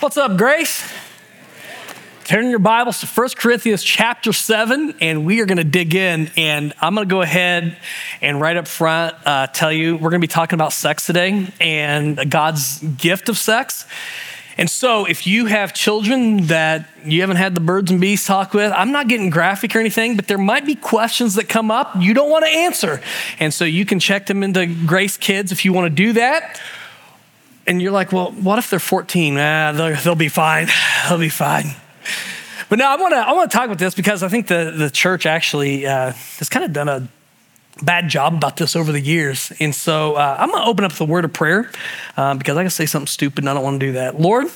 What's up, Grace? Turn your Bibles to 1 Corinthians chapter 7, and we are going to dig in. And I'm going to go ahead and right up front uh, tell you we're going to be talking about sex today and God's gift of sex. And so, if you have children that you haven't had the birds and bees talk with, I'm not getting graphic or anything, but there might be questions that come up you don't want to answer. And so, you can check them into Grace Kids if you want to do that and you're like, well, what if they're 14? Ah, they'll, they'll be fine. They'll be fine. But now I want to I want to talk about this because I think the the church actually uh, has kind of done a bad job about this over the years, and so uh, I'm going to open up the word of prayer um, because I can say something stupid and I don't want to do that. Lord,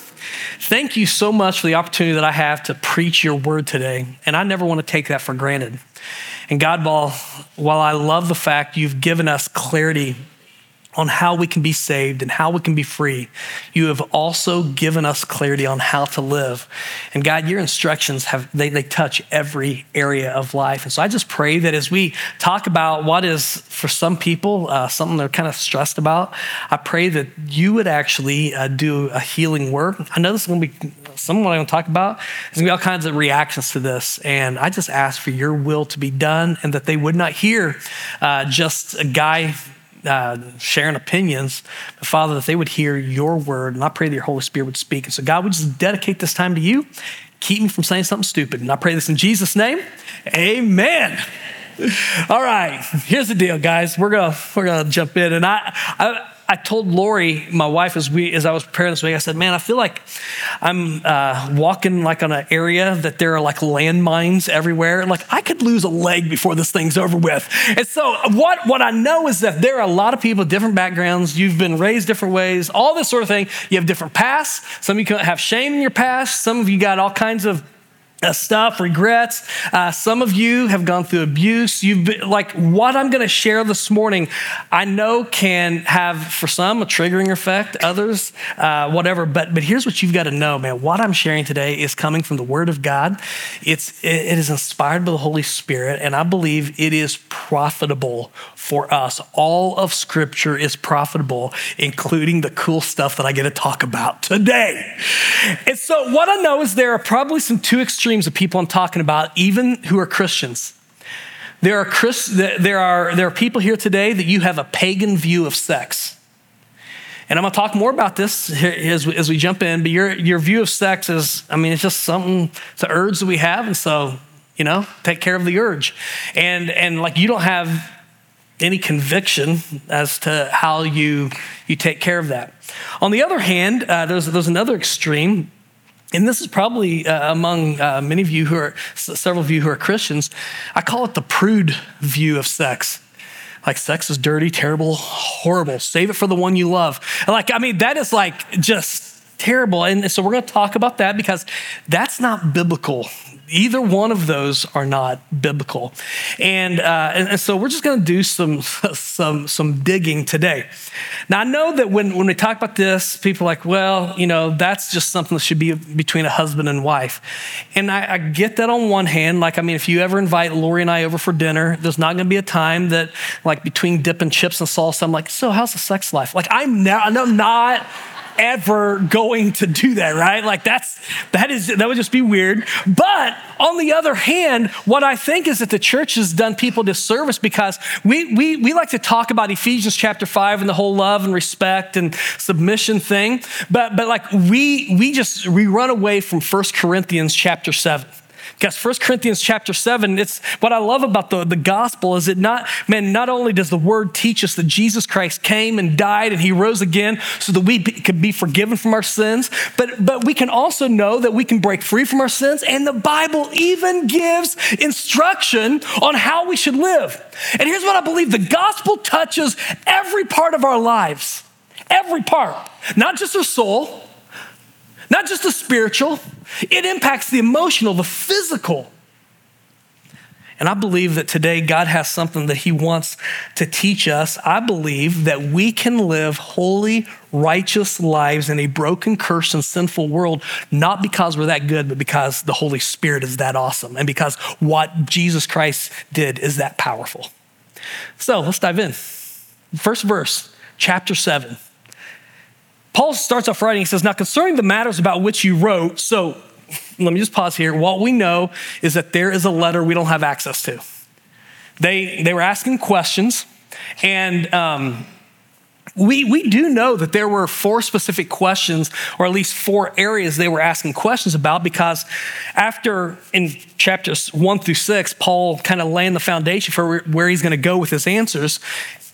thank you so much for the opportunity that I have to preach your word today, and I never want to take that for granted. And God, while while I love the fact you've given us clarity on how we can be saved and how we can be free. You have also given us clarity on how to live. And God, your instructions have they, they touch every area of life. And so I just pray that as we talk about what is for some people uh, something they're kind of stressed about, I pray that you would actually uh, do a healing work. I know this is going to be some of what I'm going to talk about. There's going to be all kinds of reactions to this. And I just ask for your will to be done and that they would not hear uh, just a guy uh, sharing opinions, but Father, that they would hear your word. And I pray that your Holy Spirit would speak. And so, God, we just dedicate this time to you. Keep me from saying something stupid. And I pray this in Jesus' name. Amen. All right, here's the deal, guys. We're gonna we're gonna jump in, and I, I I told Lori, my wife, as we as I was preparing this week, I said, "Man, I feel like I'm uh, walking like on an area that there are like landmines everywhere. Like I could lose a leg before this thing's over with." And so, what what I know is that there are a lot of people, different backgrounds. You've been raised different ways, all this sort of thing. You have different pasts. Some of you have shame in your past. Some of you got all kinds of uh, stuff, regrets. Uh, some of you have gone through abuse. You've been like what I'm going to share this morning. I know can have for some a triggering effect, others uh, whatever. But but here's what you've got to know, man. What I'm sharing today is coming from the Word of God. It's it, it is inspired by the Holy Spirit, and I believe it is profitable for us. All of Scripture is profitable, including the cool stuff that I get to talk about today. And so what I know is there are probably some two extremes extremes of people I'm talking about, even who are Christians. There are, Chris, there, are, there are people here today that you have a pagan view of sex. And I'm going to talk more about this as we, as we jump in, but your, your view of sex is, I mean, it's just something, it's an urge that we have. And so, you know, take care of the urge. And, and like you don't have any conviction as to how you, you take care of that. On the other hand, uh, there's, there's another extreme and this is probably uh, among uh, many of you who are, several of you who are Christians, I call it the prude view of sex. Like, sex is dirty, terrible, horrible. Save it for the one you love. Like, I mean, that is like just terrible. And so we're going to talk about that because that's not biblical either one of those are not biblical. And, uh, and, and, so we're just going to do some, some, some digging today. Now, I know that when, when we talk about this, people are like, well, you know, that's just something that should be between a husband and wife. And I, I get that on one hand. Like, I mean, if you ever invite Lori and I over for dinner, there's not going to be a time that, like, between dipping chips and salsa, I'm like, so how's the sex life? Like, I'm, now, I'm not ever going to do that, right? Like that's that is that would just be weird. But on the other hand, what I think is that the church has done people disservice because we we we like to talk about Ephesians chapter 5 and the whole love and respect and submission thing, but but like we we just we run away from 1 Corinthians chapter 7. Because 1 Corinthians chapter 7, it's what I love about the, the gospel is it not, man, not only does the word teach us that Jesus Christ came and died and he rose again so that we could be forgiven from our sins, but, but we can also know that we can break free from our sins. And the Bible even gives instruction on how we should live. And here's what I believe the gospel touches every part of our lives, every part, not just our soul not just the spiritual, it impacts the emotional, the physical. And I believe that today God has something that He wants to teach us. I believe that we can live holy, righteous lives in a broken, cursed, and sinful world, not because we're that good, but because the Holy Spirit is that awesome and because what Jesus Christ did is that powerful. So let's dive in. First verse, chapter 7. Paul starts off writing, he says, Now concerning the matters about which you wrote, so let me just pause here. What we know is that there is a letter we don't have access to. They, they were asking questions, and um, we, we do know that there were four specific questions, or at least four areas they were asking questions about, because after in chapters one through six, Paul kind of laying the foundation for where he's going to go with his answers.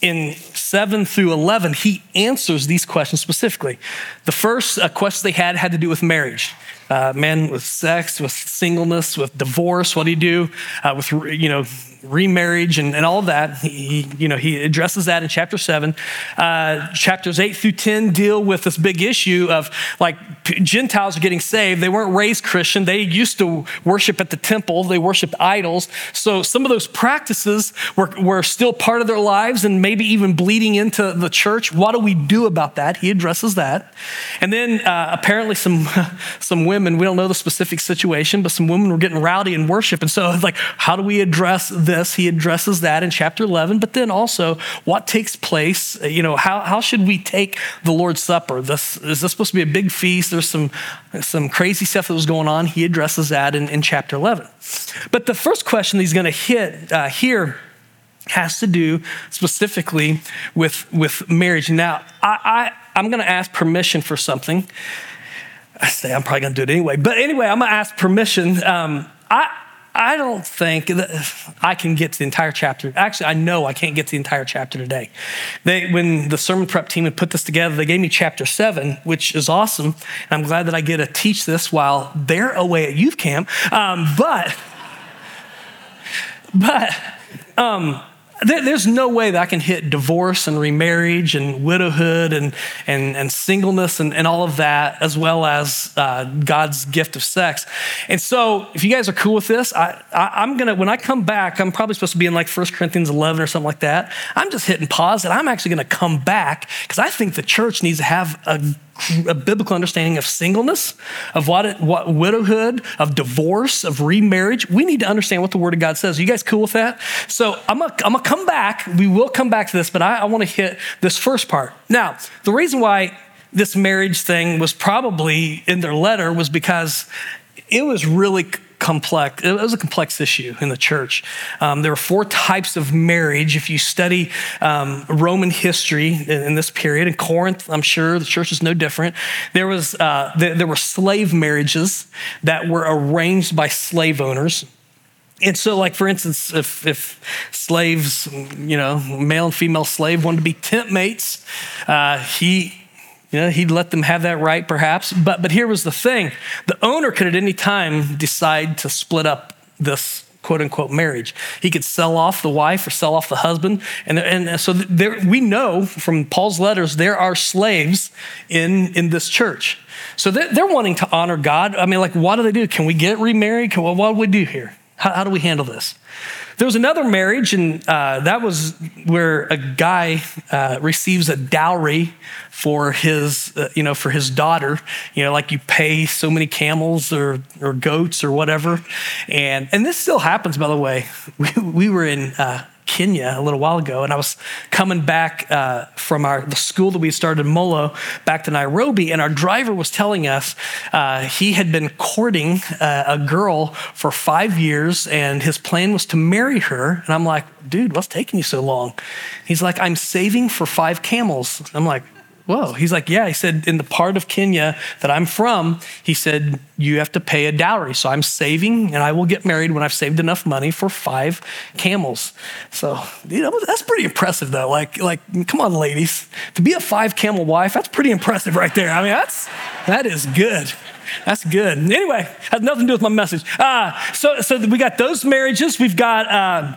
In seven through 11, he answers these questions specifically. The first uh, question they had had to do with marriage. Uh, men with sex, with singleness, with divorce. What do you do uh, with, you know, remarriage and, and all of that. He, you know, he addresses that in chapter seven. Uh, chapters eight through 10 deal with this big issue of like Gentiles are getting saved. They weren't raised Christian. They used to worship at the temple. They worshiped idols. So some of those practices were, were still part of their lives and maybe even bleeding into the church. What do we do about that? He addresses that. And then uh, apparently some, some women, we don't know the specific situation, but some women were getting rowdy in worship. And so it's like, how do we address this, he addresses that in chapter 11, but then also what takes place, you know, how, how should we take the Lord's Supper? This, is this supposed to be a big feast? There's some, some crazy stuff that was going on. He addresses that in, in chapter 11. But the first question he's going to hit uh, here has to do specifically with, with marriage. Now, I, I, I'm going to ask permission for something. I say I'm probably going to do it anyway. But anyway, I'm going to ask permission. Um, I, I don't think that I can get to the entire chapter. Actually, I know I can't get to the entire chapter today. They, when the sermon prep team had put this together, they gave me chapter seven, which is awesome. and I'm glad that I get to teach this while they're away at youth camp. Um, but, but, um, there's no way that I can hit divorce and remarriage and widowhood and, and, and singleness and, and all of that, as well as uh, God's gift of sex. And so, if you guys are cool with this, I, I, am gonna, when I come back, I'm probably supposed to be in like 1 Corinthians 11 or something like that. I'm just hitting pause and I'm actually gonna come back because I think the church needs to have a a biblical understanding of singleness, of what, it, what widowhood, of divorce, of remarriage. We need to understand what the Word of God says. Are you guys cool with that? So I'm gonna, I'm gonna come back. We will come back to this, but I, I want to hit this first part. Now, the reason why this marriage thing was probably in their letter was because it was really complex. It was a complex issue in the church. Um, there were four types of marriage. If you study um, Roman history in, in, this period, in Corinth, I'm sure the church is no different. There was uh, there, there were slave marriages that were arranged by slave owners. And so, like for instance, if, if slaves, you know, male and female slave wanted to be tent mates, uh, he you know, he'd let them have that right, perhaps. But, but here was the thing the owner could at any time decide to split up this quote unquote marriage. He could sell off the wife or sell off the husband. And, and so there, we know from Paul's letters, there are slaves in, in this church. So they're, they're wanting to honor God. I mean, like, what do they do? Can we get remarried? Can, well, what do we do here? How, how do we handle this? There was another marriage, and uh, that was where a guy uh, receives a dowry for his, uh, you know, for his daughter. You know, like you pay so many camels or, or goats or whatever. And and this still happens, by the way. We, we were in uh, Kenya a little while ago, and I was coming back uh, from our the school that we started in Molo back to Nairobi, and our driver was telling us uh, he had been courting uh, a girl for five years, and his plan was to marry her. And I'm like, dude, what's taking you so long? He's like, I'm saving for five camels. I'm like, Whoa. He's like, Yeah. He said, In the part of Kenya that I'm from, he said, You have to pay a dowry. So I'm saving and I will get married when I've saved enough money for five camels. So, you know, that's pretty impressive though. Like, like, come on, ladies. To be a five camel wife, that's pretty impressive right there. I mean, that's, that is good. That's good. Anyway, has nothing to do with my message. Uh, so, so we got those marriages. We've got, uh,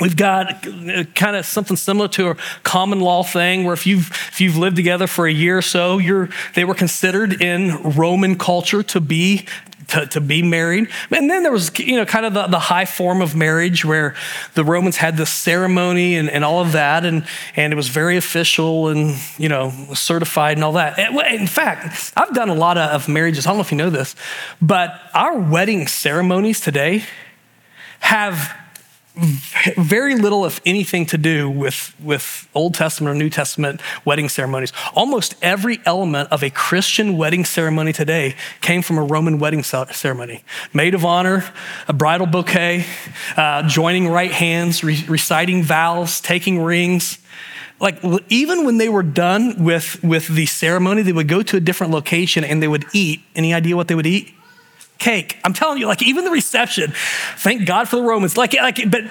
We've got uh, kind of something similar to a common law thing where if you've, if you've lived together for a year or so, you're, they were considered in Roman culture to be, to, to be married. And then there was, you know, kind of the, the high form of marriage where the Romans had this ceremony and, and all of that. And, and it was very official and, you know, certified and all that. In fact, I've done a lot of marriages. I don't know if you know this, but our wedding ceremonies today have very little, if anything, to do with, with Old Testament or New Testament wedding ceremonies. Almost every element of a Christian wedding ceremony today came from a Roman wedding ceremony maid of honor, a bridal bouquet, uh, joining right hands, re- reciting vows, taking rings. Like, even when they were done with, with the ceremony, they would go to a different location and they would eat. Any idea what they would eat? Cake. I'm telling you, like even the reception, thank God for the Romans. Like, like, but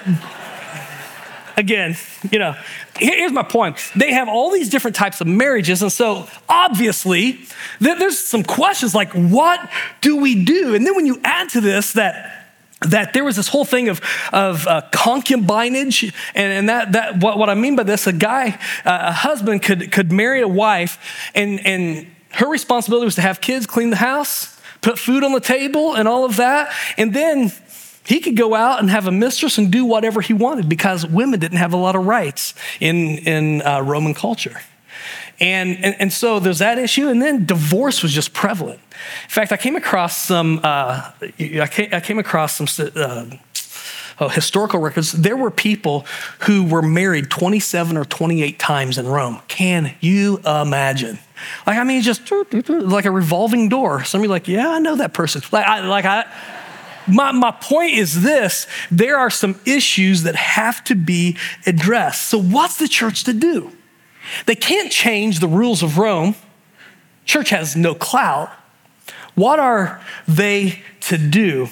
again, you know, here's my point. They have all these different types of marriages. And so obviously, there's some questions like, what do we do? And then when you add to this that that there was this whole thing of, of uh, concubinage and, and that, that what, what i mean by this a guy uh, a husband could, could marry a wife and, and her responsibility was to have kids clean the house put food on the table and all of that. And then he could go out and have a mistress and do whatever he wanted because women didn't have a lot of rights in, in uh, Roman culture. And, and, and, so there's that issue. And then divorce was just prevalent. In fact, I came across some, uh, I, came, I, came, across some uh, oh, historical records. There were people who were married 27 or 28 times in Rome. Can you imagine? Like, I mean, just like a revolving door. Somebody like, yeah, I know that person. Like, I, like I, my, my point is this there are some issues that have to be addressed. So, what's the church to do? They can't change the rules of Rome. Church has no clout. What are they to do?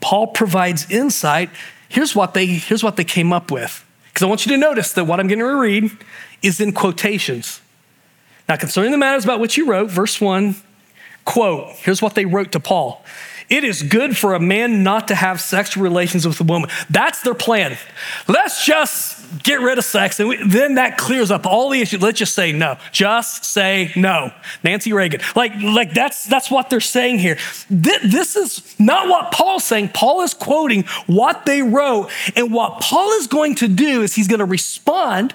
Paul provides insight. Here's what they, here's what they came up with. Because I want you to notice that what I'm going to read is in quotations. Now, concerning the matters about which you wrote, verse 1, quote, here's what they wrote to Paul. It is good for a man not to have sexual relations with a woman. That's their plan. Let's just get rid of sex, and we, then that clears up all the issues. Let's just say no. Just say no. Nancy Reagan. Like, like that's that's what they're saying here. This, this is not what Paul's saying. Paul is quoting what they wrote, and what Paul is going to do is he's going to respond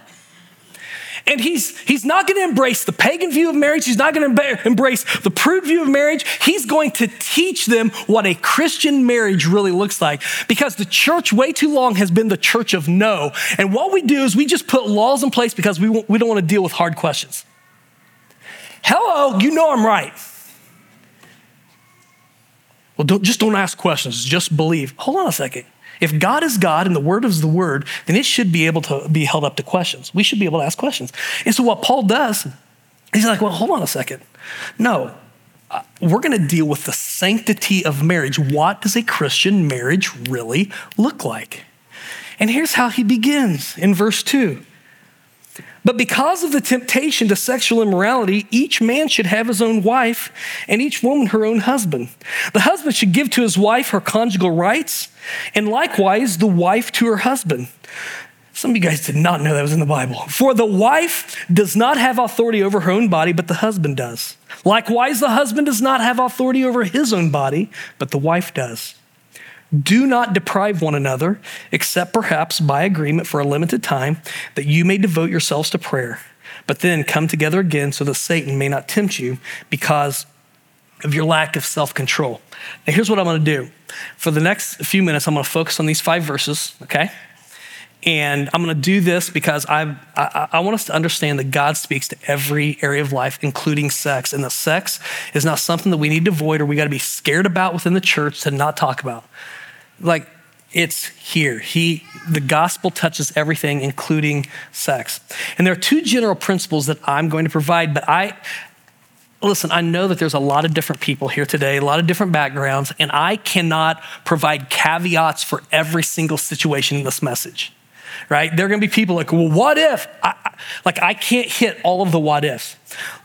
and he's, he's not going to embrace the pagan view of marriage. He's not going to embrace the prude view of marriage. He's going to teach them what a Christian marriage really looks like because the church, way too long, has been the church of no. And what we do is we just put laws in place because we, we don't want to deal with hard questions. Hello, you know I'm right. Well, don't, just don't ask questions, just believe. Hold on a second. If God is God and the Word is the Word, then it should be able to be held up to questions. We should be able to ask questions. And so, what Paul does, he's like, well, hold on a second. No, uh, we're going to deal with the sanctity of marriage. What does a Christian marriage really look like? And here's how he begins in verse 2. But because of the temptation to sexual immorality, each man should have his own wife and each woman her own husband. The husband should give to his wife her conjugal rights, and likewise the wife to her husband. Some of you guys did not know that was in the Bible. For the wife does not have authority over her own body, but the husband does. Likewise, the husband does not have authority over his own body, but the wife does. Do not deprive one another, except perhaps by agreement for a limited time, that you may devote yourselves to prayer. But then come together again so that Satan may not tempt you because of your lack of self control. Now, here's what I'm going to do. For the next few minutes, I'm going to focus on these five verses, okay? And I'm going to do this because I, I, I, want us to understand that God speaks to every area of life, including sex, and that sex is not something that we need to avoid or we got to be scared about within the church to not talk about like it's here. He, the gospel touches everything, including sex. And there are two general principles that I'm going to provide, but I, listen, I know that there's a lot of different people here today, a lot of different backgrounds, and I cannot provide caveats for every single situation in this message, right? There are gonna be people like, well, what if? I, like, I can't hit all of the what ifs.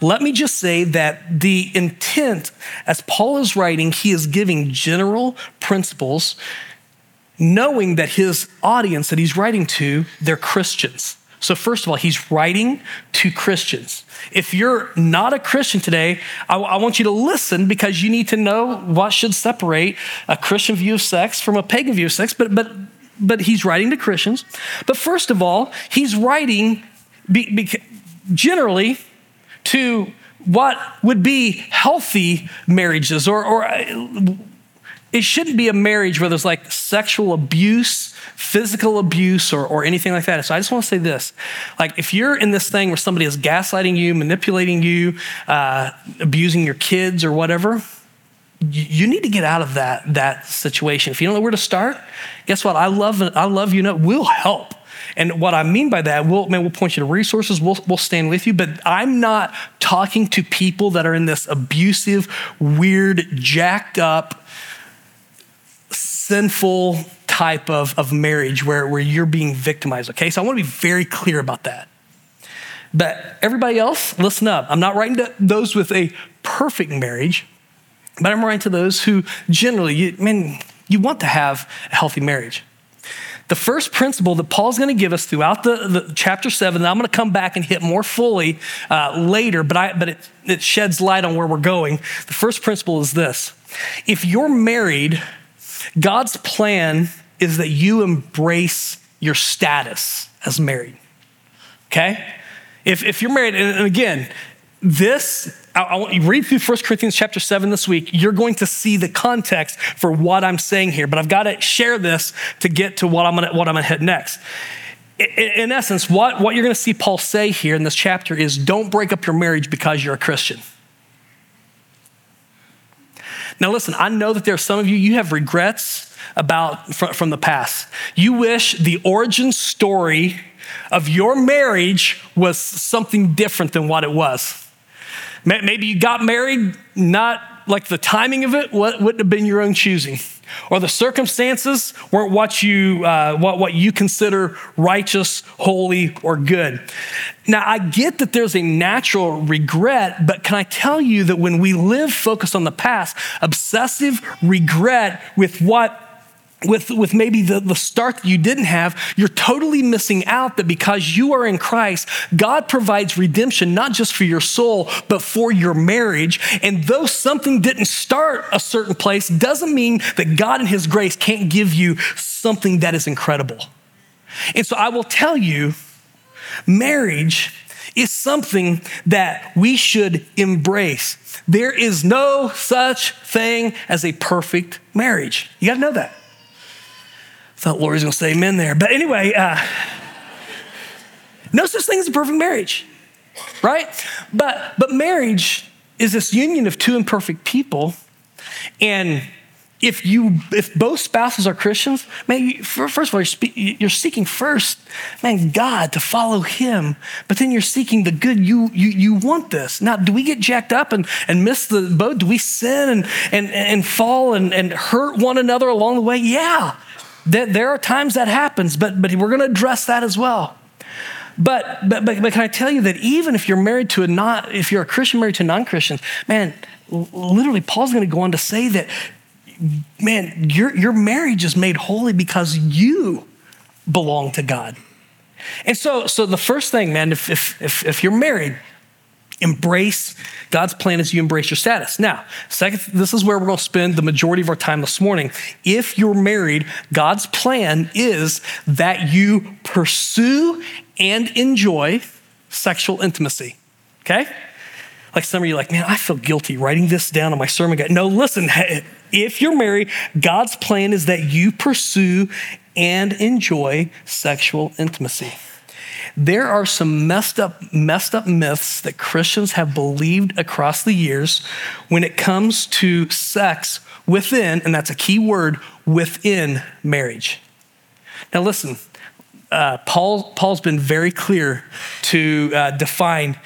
Let me just say that the intent, as Paul is writing, he is giving general principles, knowing that his audience that he's writing to, they're Christians. So, first of all, he's writing to Christians. If you're not a Christian today, I, I, want you to listen because you need to know what should separate a Christian view of sex from a pagan view of sex. But, but, but he's writing to Christians. But first of all, he's writing be, be, generally to what would be healthy marriages or, or it shouldn't be a marriage where there's like sexual abuse, physical abuse, or, or anything like that. So I just want to say this. Like, if you're in this thing where somebody is gaslighting you, manipulating you, uh, abusing your kids, or whatever, you, need to get out of that, that situation. If you don't know where to start, guess what? I love, I love you. Know, we'll help. And what I mean by that, we'll, man, we'll point you to resources, we'll, we'll stand with you, but I'm not talking to people that are in this abusive, weird, jacked up, sinful type of, of marriage where, where you're being victimized, okay? So I want to be very clear about that. But everybody else, listen up. I'm not writing to those with a perfect marriage, but I'm writing to those who generally, you, man, you want to have a healthy marriage. The first principle that Paul's going to give us throughout the, the chapter seven, I'm going to come back and hit more fully uh, later, but, I, but it, it sheds light on where we're going. The first principle is this if you're married, God's plan is that you embrace your status as married. Okay? If, if you're married, and again, this I, want you read through 1 Corinthians chapter 7 this week. You're going to see the context for what I'm saying here, but I've got to share this to get to what I'm gonna, what I'm gonna hit next. In, in essence, what, what you're gonna see Paul say here in this chapter is don't break up your marriage because you're a Christian. Now, listen, I know that there are some of you, you have regrets about from, from the past. You wish the origin story of your marriage was something different than what it was. Maybe you got married, not like the timing of it what wouldn't have been your own choosing, or the circumstances weren't what you uh, what what you consider righteous, holy, or good. Now I get that there's a natural regret, but can I tell you that when we live focused on the past, obsessive regret with what with, with maybe the, the start that you didn't have, you're totally missing out that because you are in Christ, God provides redemption, not just for your soul, but for your marriage. And though something didn't start a certain place, doesn't mean that God in His grace can't give you something that is incredible. And so I will tell you, marriage is something that we should embrace. There is no such thing as a perfect marriage. You gotta know that. Thought Lori's gonna say amen there. But anyway, uh, no such thing as a perfect marriage, right? But, but marriage is this union of two imperfect people. And if you if both spouses are Christians, man, first of all, you're, you're, seeking first, man, God to follow Him, but then you're seeking the good. You you you want this. Now, do we get jacked up and, and miss the boat? Do we sin and and and fall and, and hurt one another along the way? Yeah, there are times that happens, but, but we're going to address that as well. But, but, but, but can I tell you that even if you're married to a not, if you're a Christian married to non-Christians, man, literally Paul's going to go on to say that, man, your, your marriage is made holy because you belong to God. And so, so the first thing, man, if, if, if, if you're married, embrace God's plan as you embrace your status. Now, second, this is where we're going to spend the majority of our time this morning. If you're married, God's plan is that you pursue and enjoy sexual intimacy. Okay? Like some of you, like, man, I feel guilty writing this down on my sermon guide. No, listen, if you're married, God's plan is that you pursue and enjoy sexual intimacy. There are some messed up, messed up myths that Christians have believed across the years when it comes to sex within, and that's a key word, within marriage. Now, listen, uh, Paul, Paul's been very clear to uh, define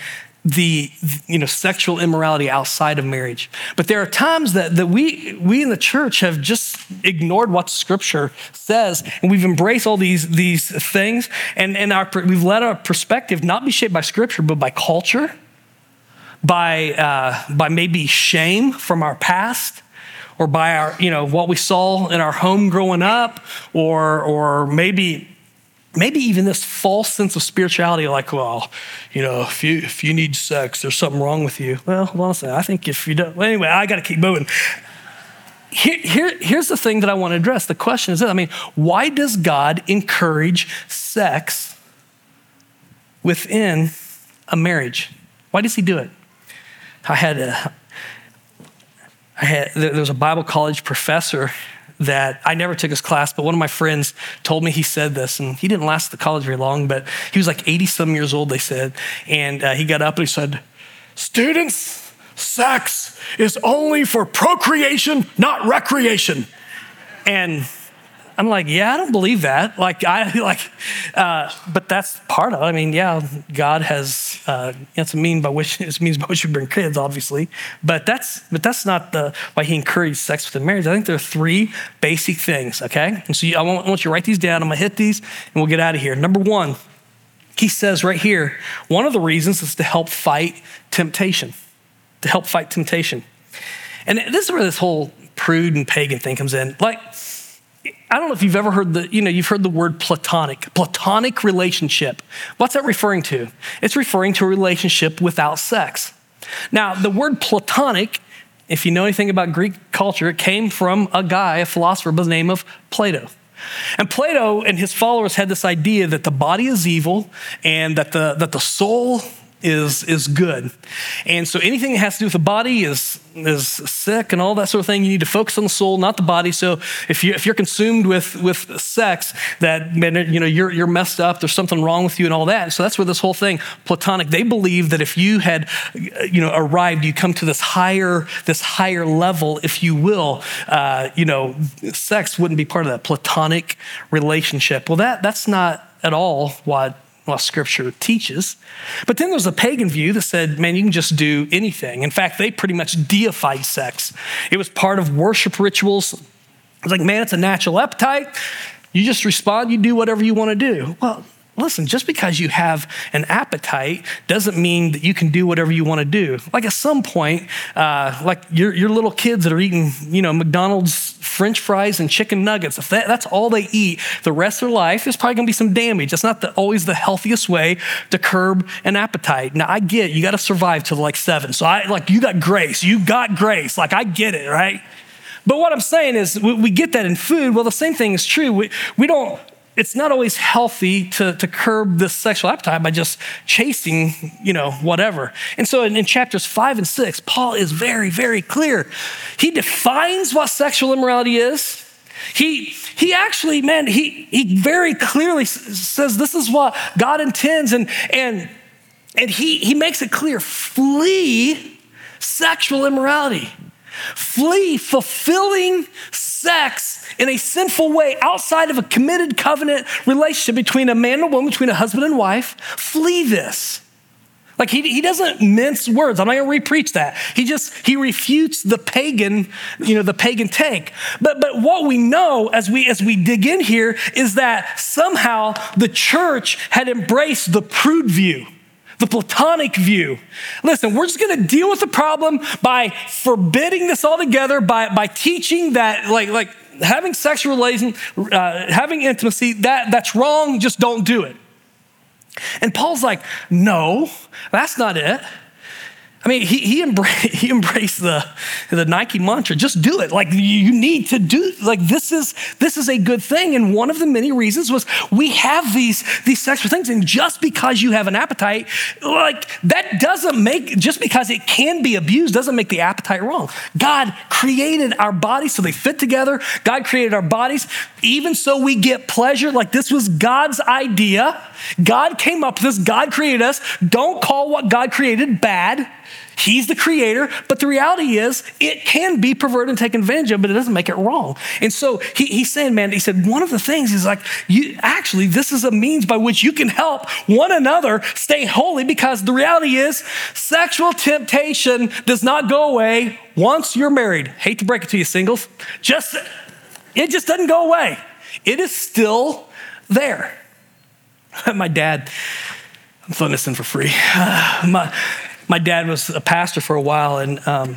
the you know sexual immorality outside of marriage. But there are times that, that we we in the church have just ignored what scripture says and we've embraced all these these things and and our we've let our perspective not be shaped by scripture but by culture by uh, by maybe shame from our past or by our you know what we saw in our home growing up or or maybe maybe even this false sense of spirituality like well you know if you if you need sex there's something wrong with you. Well honestly i think if you don't well, anyway i got to keep moving. Here, here, here's the thing that i want to address. The question is this. I mean why does god encourage sex within a marriage? Why does he do it? I had a I had, there was a Bible college professor that I never took his class, but one of my friends told me he said this, and he didn't last the college very long, but he was like 80 some years old, they said. And uh, he got up and he said, Students, sex is only for procreation, not recreation. And I'm like, yeah, I don't believe that. Like, I like, uh, but that's part of it. I mean, yeah, God has uh, it's a mean by which it means by which you bring kids, obviously. But that's but that's not the why He encouraged sex within marriage. I think there are three basic things. Okay, and so you, I, want, I want you to write these down. I'm gonna hit these, and we'll get out of here. Number one, He says right here, one of the reasons is to help fight temptation, to help fight temptation, and this is where this whole prude and pagan thing comes in. Like I don't know if you've ever heard the, you know, you've heard the word platonic, platonic relationship. What's that referring to? It's referring to a relationship without sex. Now, the word platonic, if you know anything about Greek culture, it came from a guy, a philosopher by the name of Plato. And Plato and his followers had this idea that the body is evil and that the, that the soul is, is good. And so anything that has to do with the body is, is sick and all that sort of thing. You need to focus on the soul, not the body. So if, you, if you're consumed with, with sex, that you know, you're, you're messed up, there's something wrong with you and all that. So that's where this whole thing, Platonic, they believe that if you had you know, arrived, you come to this higher, this higher level, if you will, uh, you know, sex wouldn't be part of that Platonic relationship. Well, that, that's not at all what what scripture teaches. But then there's a pagan view that said, man, you can just do anything. In fact, they pretty much deified sex. It was part of worship rituals. It's like, man, it's a natural appetite. You just respond, you do whatever you want to do. Well, listen, just because you have an appetite doesn't mean that you can do whatever you want to do. Like at some point, uh, like your, your little kids that are eating, you know, McDonald's French fries and chicken nuggets, if that, that's all they eat the rest of their life, there's probably going to be some damage. That's not the, always the healthiest way to curb an appetite. Now, I get you got to survive till like seven. So I like, you got grace. You got grace. Like, I get it, right? But what I'm saying is, we, we get that in food. Well, the same thing is true. We, we don't it's not always healthy to, to curb this sexual appetite by just chasing, you know, whatever. And so in, in, chapters five and six, Paul is very, very clear. He defines what sexual immorality is. He, he actually, man, he, he very clearly says this is what God intends. And, and, and he, he makes it clear flee sexual immorality. Flee fulfilling sex in a sinful way outside of a committed covenant relationship between a man and a woman, between a husband and wife. Flee this. Like he, he doesn't mince words. I'm not gonna repreach that. He just he refutes the pagan, you know, the pagan take. But but what we know as we as we dig in here is that somehow the church had embraced the prude view the Platonic view. Listen, we're just gonna deal with the problem by forbidding this altogether, by, by teaching that, like, like having sexual relations, uh, having intimacy, that, that's wrong, just don't do it. And Paul's like, no, that's not it. I mean, he, he, embraced, he embraced the, the Nike mantra, just do it. Like you need to do, like this is, this is a good thing. And one of the many reasons was we have these, these sexual things. And just because you have an appetite, like that doesn't make, just because it can be abused doesn't make the appetite wrong. God created our bodies so they fit together. God created our bodies even so we get pleasure. Like this was God's idea. God came up with this. God created us. Don't call what God created bad. He's the creator, but the reality is it can be perverted and taken advantage of, but it doesn't make it wrong. And so he, he's saying, man, he said, one of the things is like, you actually, this is a means by which you can help one another stay holy because the reality is sexual temptation does not go away once you're married. Hate to break it to you, singles. Just, it just doesn't go away. It is still there. My dad, I'm throwing this in for free. my, my dad was a pastor for a while, and um,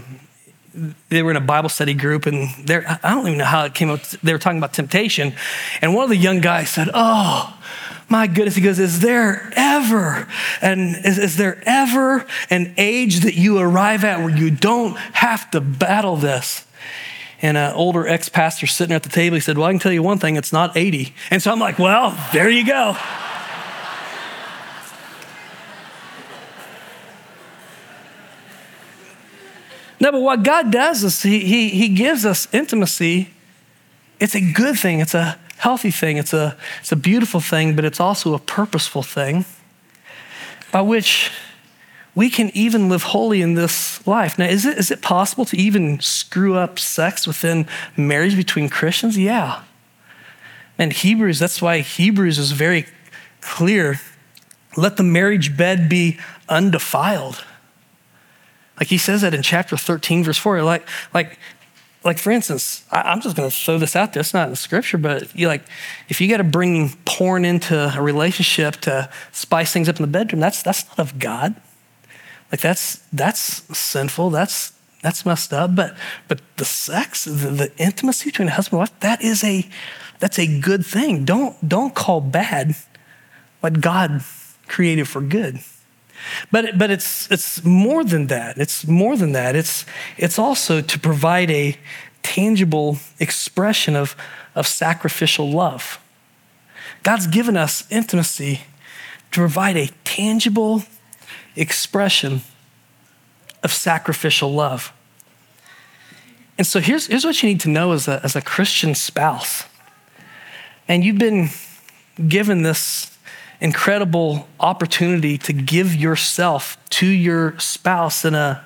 they were in a Bible study group, and I don't even know how it came up. They were talking about temptation, and one of the young guys said, "Oh." My goodness, he goes, Is there ever, and is, is there ever an age that you arrive at where you don't have to battle this? And an older ex pastor sitting at the table, he said, Well, I can tell you one thing, it's not 80. And so I'm like, Well, there you go. No, but what God does is He, he, he gives us intimacy. It's a good thing, it's a healthy thing, it's a, it's a beautiful thing, but it's also a purposeful thing by which we can even live holy in this life. Now, is it, is it possible to even screw up sex within marriage between Christians? Yeah. And Hebrews, that's why Hebrews is very clear. Let the marriage bed be undefiled. Like he says that in chapter 13, verse 4. Like, like, like for instance, I, am just going to throw this out there. It's not in the scripture, but you like, if you got to bring porn into a relationship to spice things up in the bedroom, that's that's not of God. Like that's that's sinful. That's that's messed up. But but the sex, the, the intimacy between a husband and wife, that is a that's a good thing. Don't don't call bad what God created for good. But, but it's, it's more than that. It's more than that. It's, it's also to provide a tangible expression of, of sacrificial love. God's given us intimacy to provide a tangible expression of sacrificial love. And so here's, here's what you need to know as a, as a Christian spouse. And you've been given this incredible opportunity to give yourself to your spouse in a,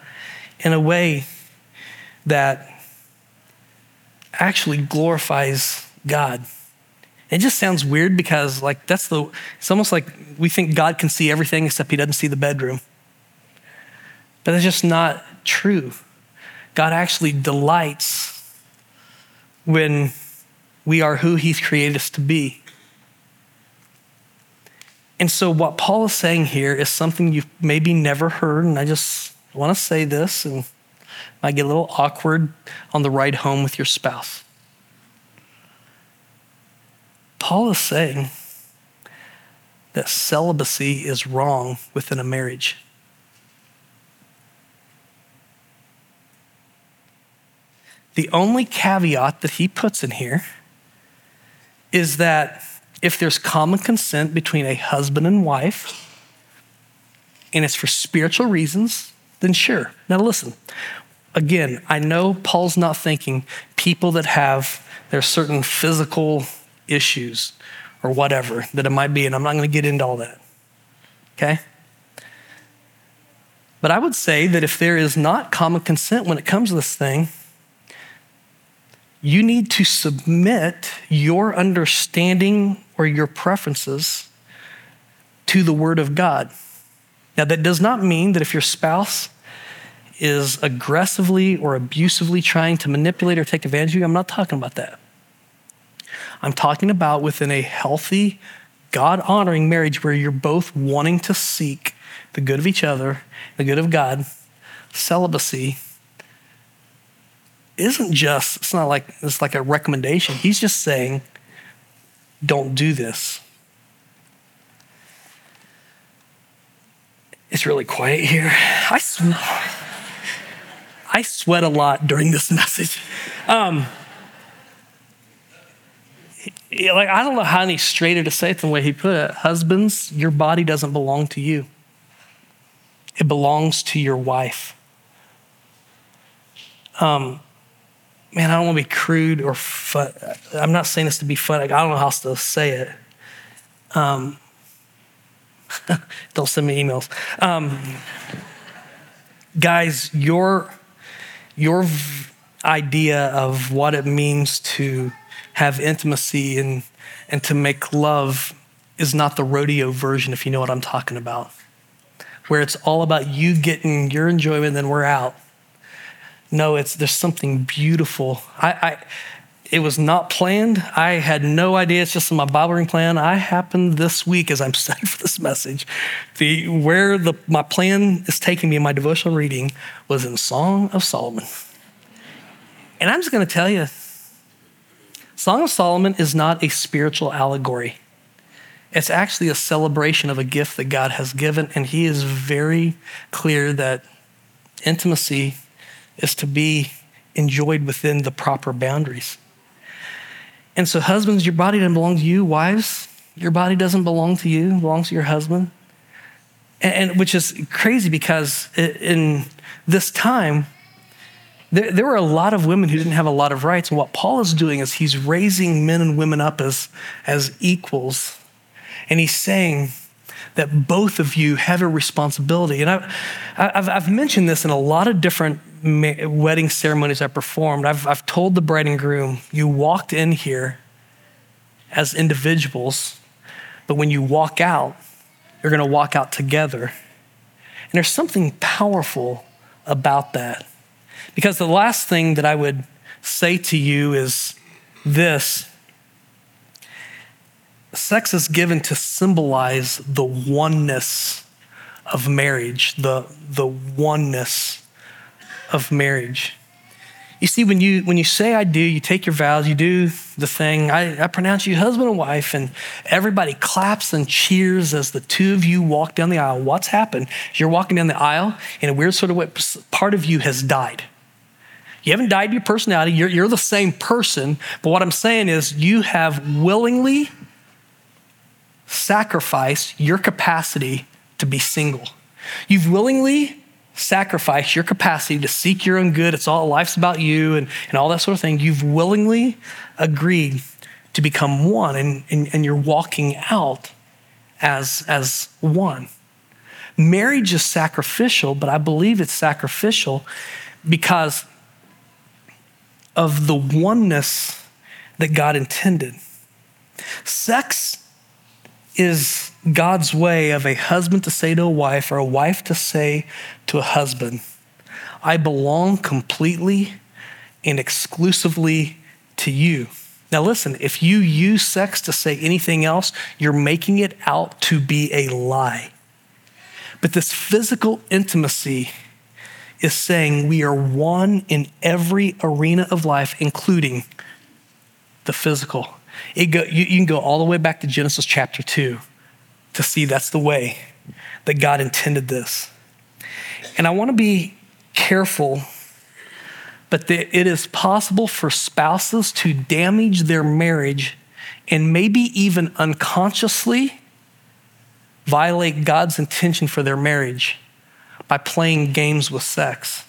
in a way that actually glorifies God. It just sounds weird because like that's the it's almost like we think God can see everything except he doesn't see the bedroom. But that's just not true. God actually delights when we are who he's created us to be. And so, what Paul is saying here is something you've maybe never heard, and I just want to say this, and might get a little awkward on the ride home with your spouse. Paul is saying that celibacy is wrong within a marriage. The only caveat that he puts in here is that if there's common consent between a husband and wife, and it's for spiritual reasons, then sure. Now, listen, again, I know Paul's not thinking people that have their certain physical issues or whatever that it might be, and I'm not going to get into all that. Okay? But I would say that if there is not common consent when it comes to this thing, you need to submit your understanding or your preferences to the Word of God. Now, that does not mean that if your spouse is aggressively or abusively trying to manipulate or take advantage of you, I'm not talking about that. I'm talking about within a healthy, God honoring marriage where you're both wanting to seek the good of each other, the good of God, celibacy isn't just, it's not like it's like a recommendation. He's just saying, don't do this. It's really quiet here. I, sw- I sweat a lot during this message. Um, like I don't know how any straighter to say it than the way he put it. Husbands, your body doesn't belong to you. It belongs to your wife. Um, man, I don't want to be crude or fun. I'm not saying this to be fun. I don't know how else to say it. Um, don't send me emails. Um, guys, your, your idea of what it means to have intimacy and, and to make love is not the rodeo version, if you know what I'm talking about, where it's all about you getting your enjoyment, then we're out. No, it's there's something beautiful. I, I it was not planned. I had no idea. It's just in my Bible reading plan. I happened this week as I'm studying for this message. The where the my plan is taking me in my devotional reading was in Song of Solomon. And I'm just going to tell you, Song of Solomon is not a spiritual allegory. It's actually a celebration of a gift that God has given, and He is very clear that intimacy is to be enjoyed within the proper boundaries. And so, husbands, your body doesn't belong to you. Wives, your body doesn't belong to you, it belongs to your husband. And, and which is crazy because in this time, there, there were a lot of women who didn't have a lot of rights. And what Paul is doing is he's raising men and women up as, as equals. And he's saying that both of you have a responsibility. And I've, I've, I've mentioned this in a lot of different wedding ceremonies I performed. I've, I've told the bride and groom, you walked in here as individuals, but when you walk out, you're going to walk out together. And there's something powerful about that. Because the last thing that I would say to you is this sex is given to symbolize the oneness of marriage, the, the oneness of marriage. You see, when you, when you say I do, you take your vows, you do the thing, I, I pronounce you husband and wife, and everybody claps and cheers as the two of you walk down the aisle. What's happened? You're walking down the aisle in a weird sort of way, part of you has died. You haven't died your personality, you're, you're the same person, but what I'm saying is you have willingly sacrificed your capacity to be single. You've willingly sacrificed your capacity to seek your own good. It's all life's about you and, and all that sort of thing. You've willingly agreed to become one and, and, and you're walking out as, as one. Marriage is sacrificial, but I believe it's sacrificial because of the oneness that God intended. Sex is God's way of a husband to say to a wife or a wife to say to a husband, I belong completely and exclusively to you. Now, listen, if you use sex to say anything else, you're making it out to be a lie. But this physical intimacy is saying we are one in every arena of life, including the physical. Go, you, you can go all the way back to Genesis chapter 2 to see that's the way that God intended this. And I want to be careful, but the, it is possible for spouses to damage their marriage and maybe even unconsciously violate God's intention for their marriage by playing games with sex.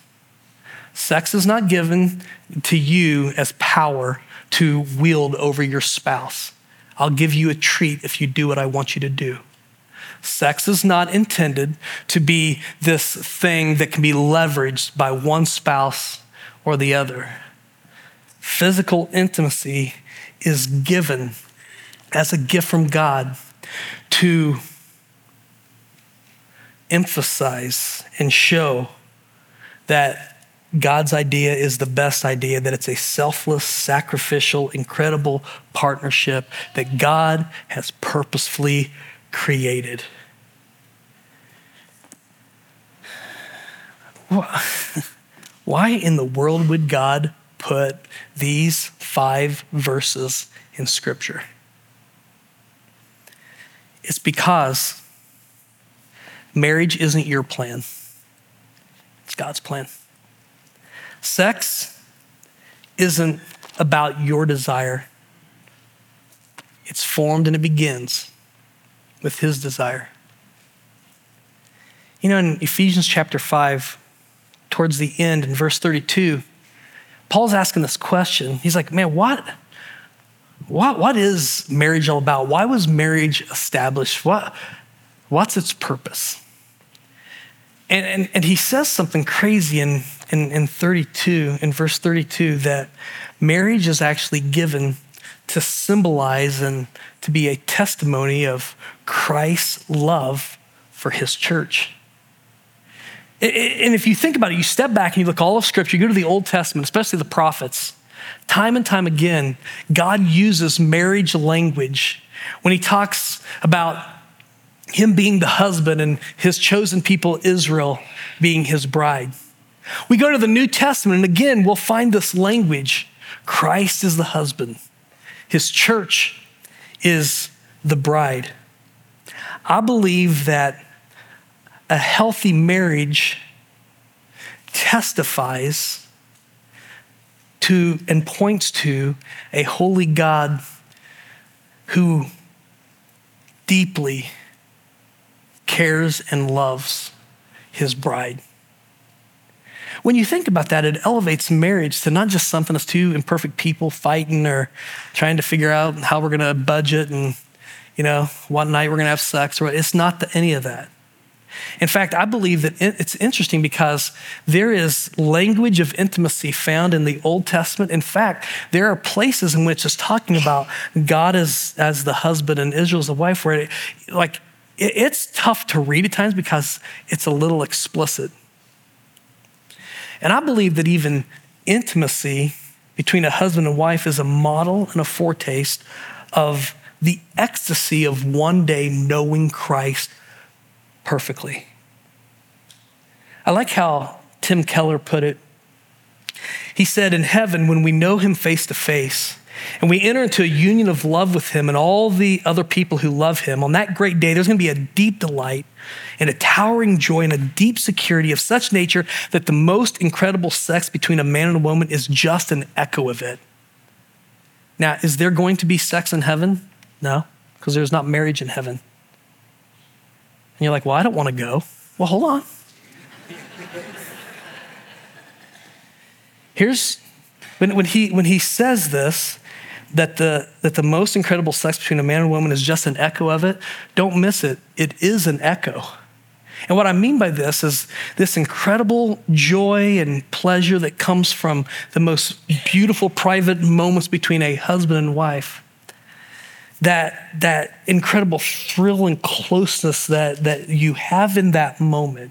Sex is not given to you as power to wield over your spouse. I'll give you a treat if you do what I want you to do. Sex is not intended to be this thing that can be leveraged by one spouse or the other. Physical intimacy is given as a gift from God to emphasize and show that God's idea is the best idea, that it's a selfless, sacrificial, incredible partnership that God has purposefully created. Why in the world would God put these five verses in Scripture? It's because marriage isn't your plan, it's God's plan. Sex isn't about your desire, it's formed and it begins with His desire. You know, in Ephesians chapter 5, towards the end, in verse 32, Paul's asking this question. He's like, man, what? What, what is marriage all about? Why was marriage established? What, what's its purpose? And, and, and he says something crazy in, in, in 32, in verse 32, that marriage is actually given to symbolize and to be a testimony of Christ's love for his church. And if you think about it, you step back and you look all of Scripture, you go to the Old Testament, especially the prophets, time and time again, God uses marriage language when he talks about him being the husband and his chosen people, Israel, being his bride. We go to the New Testament, and again, we'll find this language Christ is the husband, his church is the bride. I believe that a healthy marriage testifies to and points to a holy God who deeply cares and loves his bride. when you think about that, it elevates marriage to not just something that's two imperfect people fighting or trying to figure out how we're going to budget and, you know, what night we're going to have sex. Or it's not the, any of that. In fact, I believe that it's interesting because there is language of intimacy found in the Old Testament. In fact, there are places in which it's talking about God as, as the husband and Israel as the wife, where it, like it, it's tough to read at times because it's a little explicit. And I believe that even intimacy between a husband and wife is a model and a foretaste of the ecstasy of one day knowing Christ perfectly. I like how Tim Keller put it. He said, In heaven, when we know him face to face, and we enter into a union of love with him and all the other people who love him, on that great day, there's going to be a deep delight and a towering joy and a deep security of such nature that the most incredible sex between a man and a woman is just an echo of it. Now, is there going to be sex in heaven? No, because there's not marriage in heaven. And you're like, well, I don't want to go. Well, hold on. Here's when, when, he, when he says this, that the, that the most incredible sex between a man and a woman is just an echo of it, don't miss it. It is an echo. And what I mean by this is this incredible joy and pleasure that comes from the most beautiful private moments between a husband and wife that, that incredible thrill and closeness that, that you have in that moment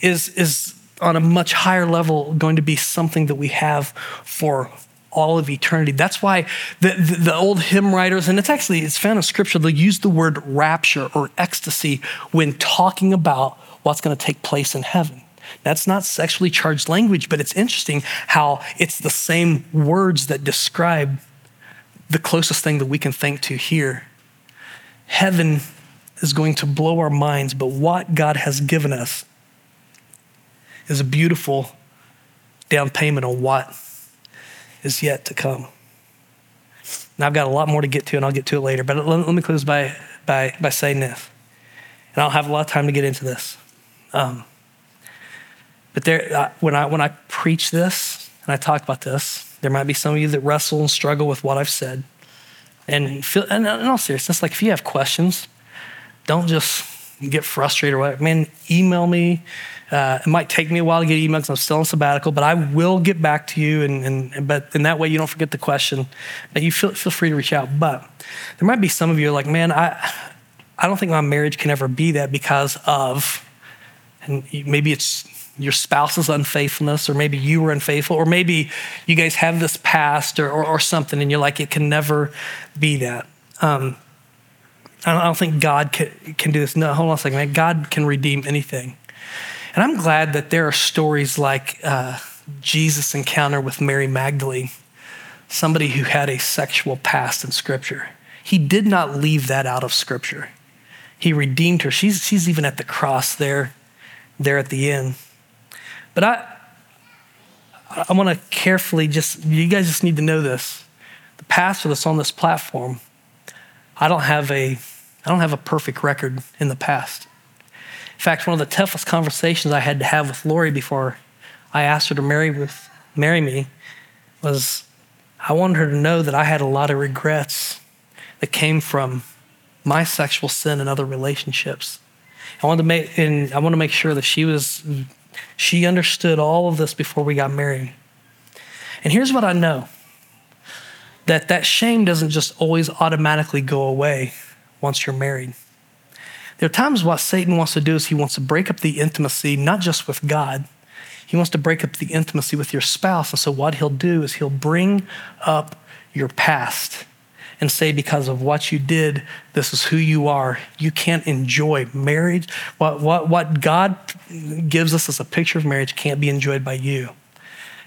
is, is on a much higher level going to be something that we have for all of eternity. That's why the, the, the, old hymn writers, and it's actually, it's found in scripture, they'll use the word rapture or ecstasy when talking about what's going to take place in heaven. That's not sexually charged language, but it's interesting how it's the same words that describe the closest thing that we can think to here. Heaven is going to blow our minds, but what God has given us is a beautiful down payment on what is yet to come. Now, I've got a lot more to get to, and I'll get to it later, but let, let me close by, by, by saying this. And I don't have a lot of time to get into this. Um, but there, uh, when, I, when I preach this and I talk about this, there might be some of you that wrestle and struggle with what I've said. And, feel, and in all seriousness, like if you have questions, don't just get frustrated or whatever. Man, email me. Uh, it might take me a while to get emails I'm still on sabbatical, but I will get back to you. And, and, but in that way, you don't forget the question. But you feel, feel free to reach out. But there might be some of you like, man, I, I don't think my marriage can ever be that because of, and maybe it's your spouse's unfaithfulness, or maybe you were unfaithful, or maybe you guys have this past or, or, or something, and you're like, it can never be that. Um, I, don't, I don't, think God can, can do this. No, hold on a second, man. God can redeem anything. And I'm glad that there are stories like uh, Jesus' encounter with Mary Magdalene, somebody who had a sexual past in Scripture. He did not leave that out of Scripture. He redeemed her. She's, she's even at the cross there, there at the end. But I, I want to carefully just, you guys just need to know this. The pastor that's on this platform, I don't have a, I don't have a perfect record in the past. In fact, one of the toughest conversations I had to have with Lori before I asked her to marry with marry me was I wanted her to know that I had a lot of regrets that came from my sexual sin and other relationships. I wanted to make and I want to make sure that she was she understood all of this before we got married. And here's what I know that that shame doesn't just always automatically go away once you're married. There are times what Satan wants to do is he wants to break up the intimacy, not just with God, he wants to break up the intimacy with your spouse. And so, what he'll do is he'll bring up your past and say, because of what you did, this is who you are. You can't enjoy marriage. What, what, what God gives us as a picture of marriage can't be enjoyed by you.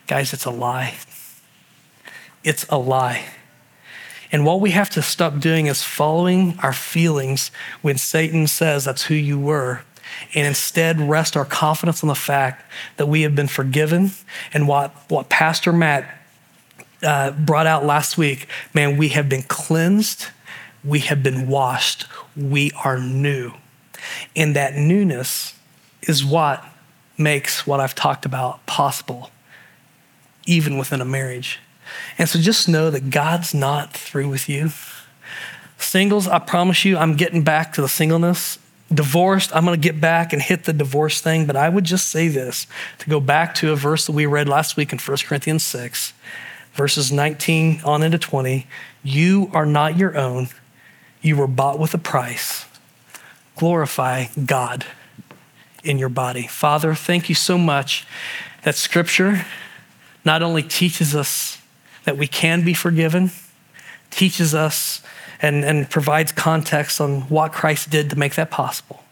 Guys, it's a lie. It's a lie. And what we have to stop doing is following our feelings when Satan says that's who you were, and instead rest our confidence on the fact that we have been forgiven. And what, what Pastor Matt uh, brought out last week, man, we have been cleansed, we have been washed, we are new. And that newness is what makes what I've talked about possible, even within a marriage. And so just know that God's not through with you. Singles, I promise you, I'm getting back to the singleness. Divorced, I'm going to get back and hit the divorce thing. But I would just say this to go back to a verse that we read last week in 1 Corinthians 6, verses 19 on into 20. You are not your own, you were bought with a price. Glorify God in your body. Father, thank you so much that Scripture not only teaches us that we can be forgiven, teaches us and, and provides context on what Christ did to make that possible.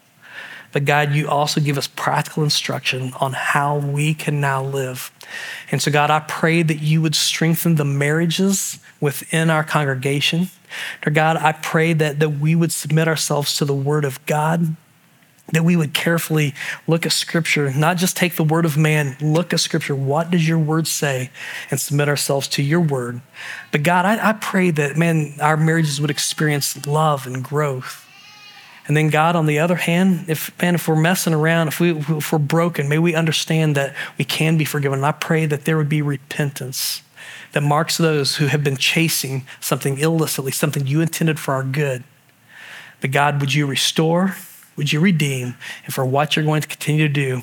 But God, you also give us practical instruction on how we can now live. And so, God, I pray that you would strengthen the marriages within our congregation. Dear God, I pray that, that we would submit ourselves to the word of God that we would carefully look at Scripture, not just take the word of man, look at Scripture. What does your word say? And submit ourselves to your word. But God, I, I pray that, man, our marriages would experience love and growth. And then, God, on the other hand, if, man, if we're messing around, if, we, if we're broken, may we understand that we can be forgiven. I pray that there would be repentance that marks those who have been chasing something illicitly, something you intended for our good. But God, would you restore? Would you redeem and for what you're going to continue to do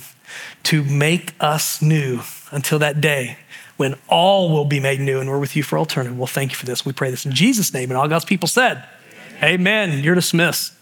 to make us new until that day when all will be made new and we're with you for alternative. Well, thank you for this. We pray this in Jesus' name. And all God's people said, Amen. Amen. You're dismissed.